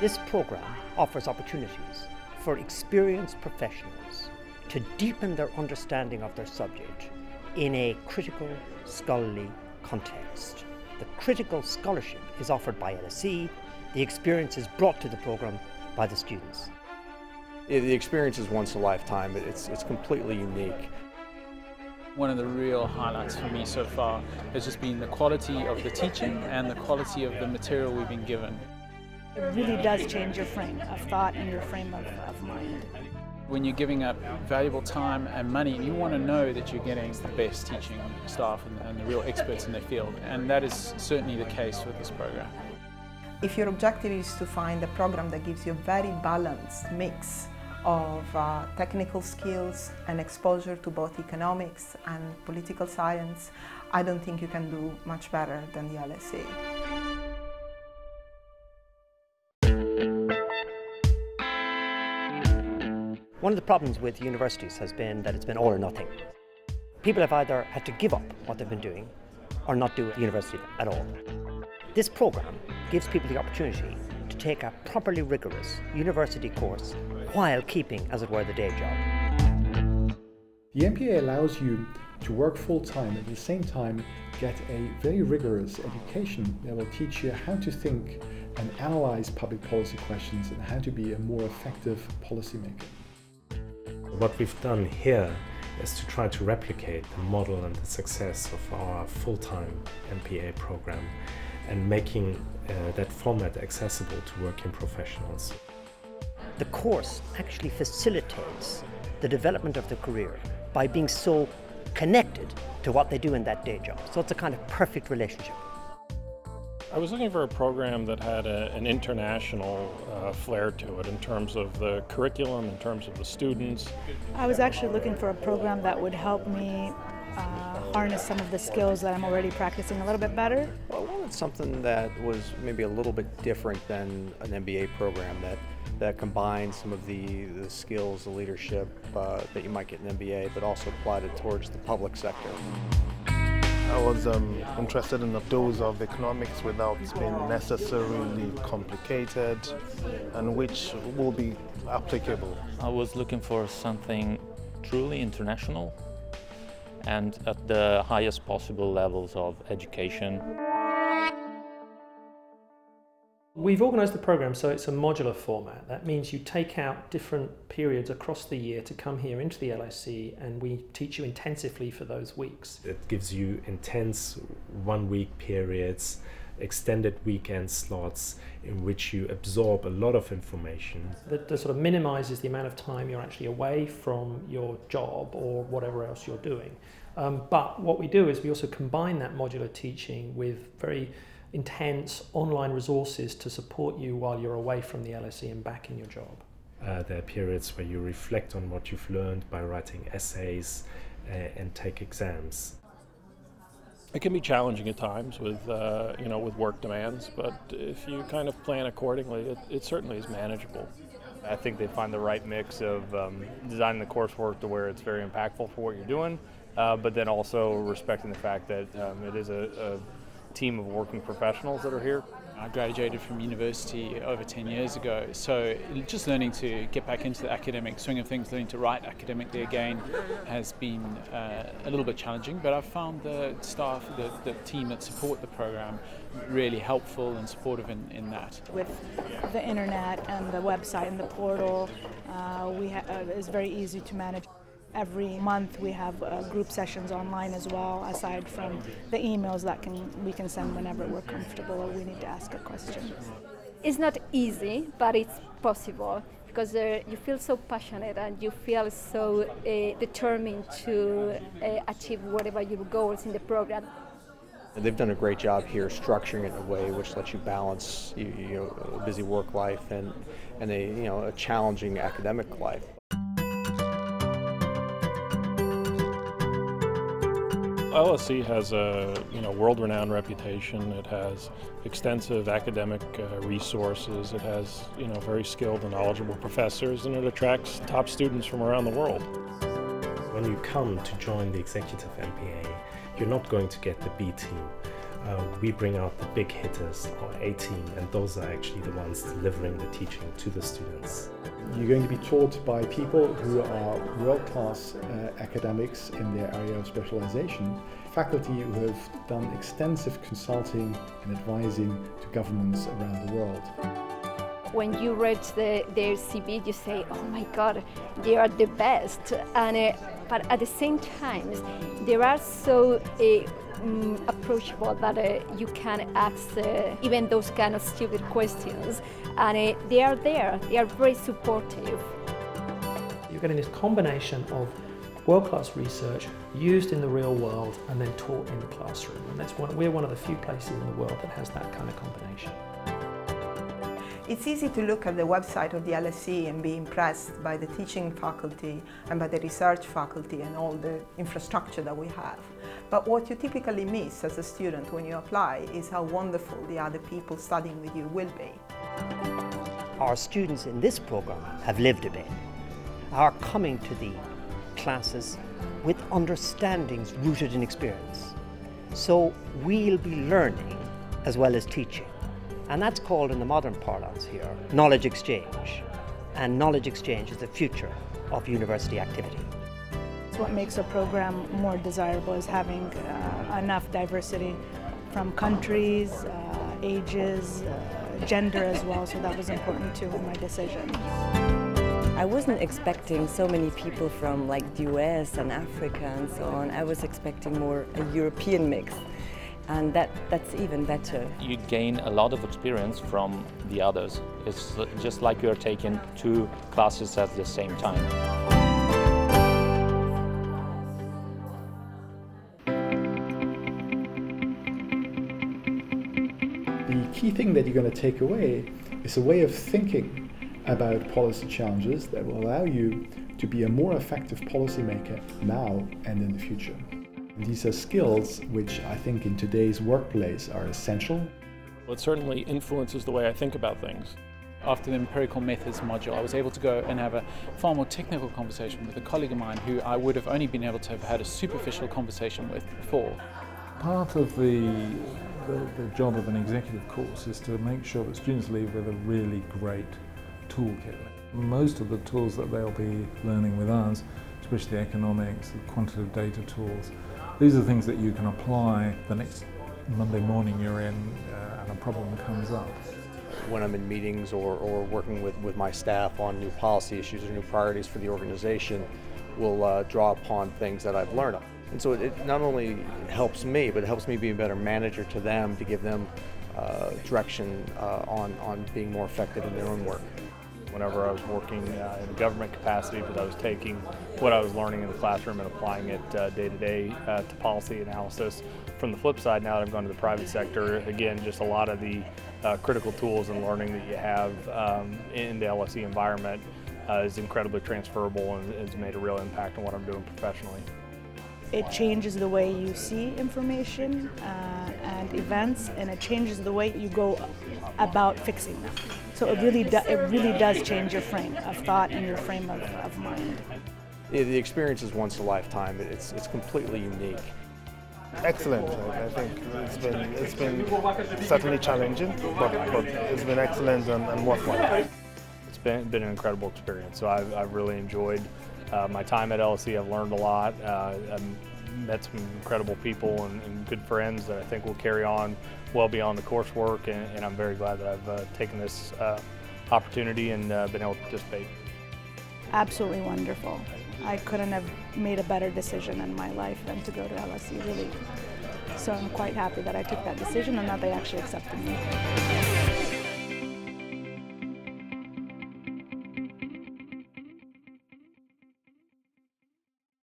This program offers opportunities for experienced professionals to deepen their understanding of their subject in a critical scholarly context. The critical scholarship is offered by LSE, the experience is brought to the program by the students. The experience is once a lifetime, it's, it's completely unique. One of the real highlights for me so far has just been the quality of the teaching and the quality of the material we've been given. It really does change your frame of thought and your frame of, of mind. When you're giving up valuable time and money, you want to know that you're getting the best teaching staff and, and the real experts in their field, and that is certainly the case with this program. If your objective is to find a program that gives you a very balanced mix of uh, technical skills and exposure to both economics and political science, I don't think you can do much better than the LSE. One of the problems with universities has been that it's been all or nothing. People have either had to give up what they've been doing or not do university at all. This program gives people the opportunity to take a properly rigorous university course while keeping, as it were, the day job. The MPA allows you to work full time at the same time get a very rigorous education that will teach you how to think and analyze public policy questions and how to be a more effective policymaker. What we've done here is to try to replicate the model and the success of our full-time MPA program and making uh, that format accessible to working professionals. The course actually facilitates the development of the career by being so connected to what they do in that day job. So it's a kind of perfect relationship. I was looking for a program that had a, an international uh, flair to it in terms of the curriculum, in terms of the students. I was actually looking for a program that would help me uh, harness some of the skills that I'm already practicing a little bit better. Well, I wanted something that was maybe a little bit different than an MBA program that that combines some of the, the skills, the leadership uh, that you might get in an MBA, but also applied it towards the public sector. I was um, interested in the dose of economics without being necessarily complicated and which will be applicable. I was looking for something truly international and at the highest possible levels of education. We've organised the programme so it's a modular format. That means you take out different periods across the year to come here into the LSE and we teach you intensively for those weeks. It gives you intense one week periods, extended weekend slots in which you absorb a lot of information. That, that sort of minimises the amount of time you're actually away from your job or whatever else you're doing. Um, but what we do is we also combine that modular teaching with very intense online resources to support you while you're away from the LSE and back in your job. Uh, there are periods where you reflect on what you've learned by writing essays uh, and take exams. It can be challenging at times with uh, you know with work demands, but if you kind of plan accordingly, it, it certainly is manageable. I think they find the right mix of um, designing the coursework to where it's very impactful for what you're doing, uh, but then also respecting the fact that um, it is a, a team of working professionals that are here. I graduated from university over 10 years ago, so just learning to get back into the academic swing of things, learning to write academically again has been uh, a little bit challenging, but I've found the staff, the, the team that support the program really helpful and supportive in, in that. With the internet and the website and the portal, uh, we ha- uh, it's very easy to manage. Every month we have uh, group sessions online as well, aside from the emails that can we can send whenever we're comfortable or we need to ask a question. It's not easy, but it's possible because uh, you feel so passionate and you feel so uh, determined to uh, achieve whatever your goals in the program. They've done a great job here structuring it in a way which lets you balance you, you know, a busy work life and, and a, you know, a challenging academic life. LSE has a you know world-renowned reputation. It has extensive academic uh, resources. It has you know very skilled and knowledgeable professors, and it attracts top students from around the world. When you come to join the Executive MPA, you're not going to get the B team. Uh, we bring out the big hitters, our A team, and those are actually the ones delivering the teaching to the students. You're going to be taught by people who are world class uh, academics in their area of specialization, faculty who have done extensive consulting and advising to governments around the world. When you read the, their CV, you say, oh my God, they are the best. And, uh, but at the same time, they are so uh, um, approachable that uh, you can ask uh, even those kind of stupid questions. And uh, they are there, they are very supportive. You're getting this combination of world-class research used in the real world and then taught in the classroom. And that's one, we're one of the few places in the world that has that kind of combination. It's easy to look at the website of the LSE and be impressed by the teaching faculty and by the research faculty and all the infrastructure that we have. But what you typically miss as a student when you apply is how wonderful the other people studying with you will be. Our students in this program have lived a bit, are coming to the classes with understandings rooted in experience. So we'll be learning as well as teaching. And that's called in the modern parlance here knowledge exchange. And knowledge exchange is the future of university activity. What makes a program more desirable is having uh, enough diversity from countries, uh, ages, uh, gender as well, so that was important too in my decision. I wasn't expecting so many people from like the US and Africa and so on. I was expecting more a European mix and that, that's even better. You gain a lot of experience from the others. It's just like you're taking two classes at the same time. The key thing that you're going to take away is a way of thinking about policy challenges that will allow you to be a more effective policymaker now and in the future. These are skills which I think in today's workplace are essential. Well, it certainly influences the way I think about things. After the empirical methods module, I was able to go and have a far more technical conversation with a colleague of mine who I would have only been able to have had a superficial conversation with before. Part of the, the, the job of an executive course is to make sure that students leave with a really great toolkit. Most of the tools that they'll be learning with us, especially economics, the quantitative data tools, these are things that you can apply the next Monday morning you're in uh, and a problem comes up. When I'm in meetings or, or working with, with my staff on new policy issues or new priorities for the organization, we'll uh, draw upon things that I've learned. And so it not only helps me, but it helps me be a better manager to them to give them uh, direction uh, on, on being more effective in their own work whenever I was working uh, in a government capacity, but I was taking what I was learning in the classroom and applying it day to day to policy analysis. From the flip side, now that I've gone to the private sector, again, just a lot of the uh, critical tools and learning that you have um, in the LSE environment uh, is incredibly transferable and has made a real impact on what I'm doing professionally. It changes the way you see information uh, and events, and it changes the way you go about fixing them. So it really, do, it really does change your frame of thought and your frame of, of mind. Yeah, the experience is once in a lifetime. It's, it's completely unique. Excellent. I think it's been it's been certainly challenging, but, but it's been excellent and, and worthwhile. It's been been an incredible experience. So I've, I've really enjoyed uh, my time at LSE. I've learned a lot. Uh, I've met some incredible people and, and, good friends that I think will carry on well beyond the coursework, and, and I'm very glad that I've uh, taken this uh, opportunity and uh, been able to participate. Absolutely wonderful. I couldn't have made a better decision in my life than to go to LSE, really. So I'm quite happy that I took that decision and that they actually accepted me.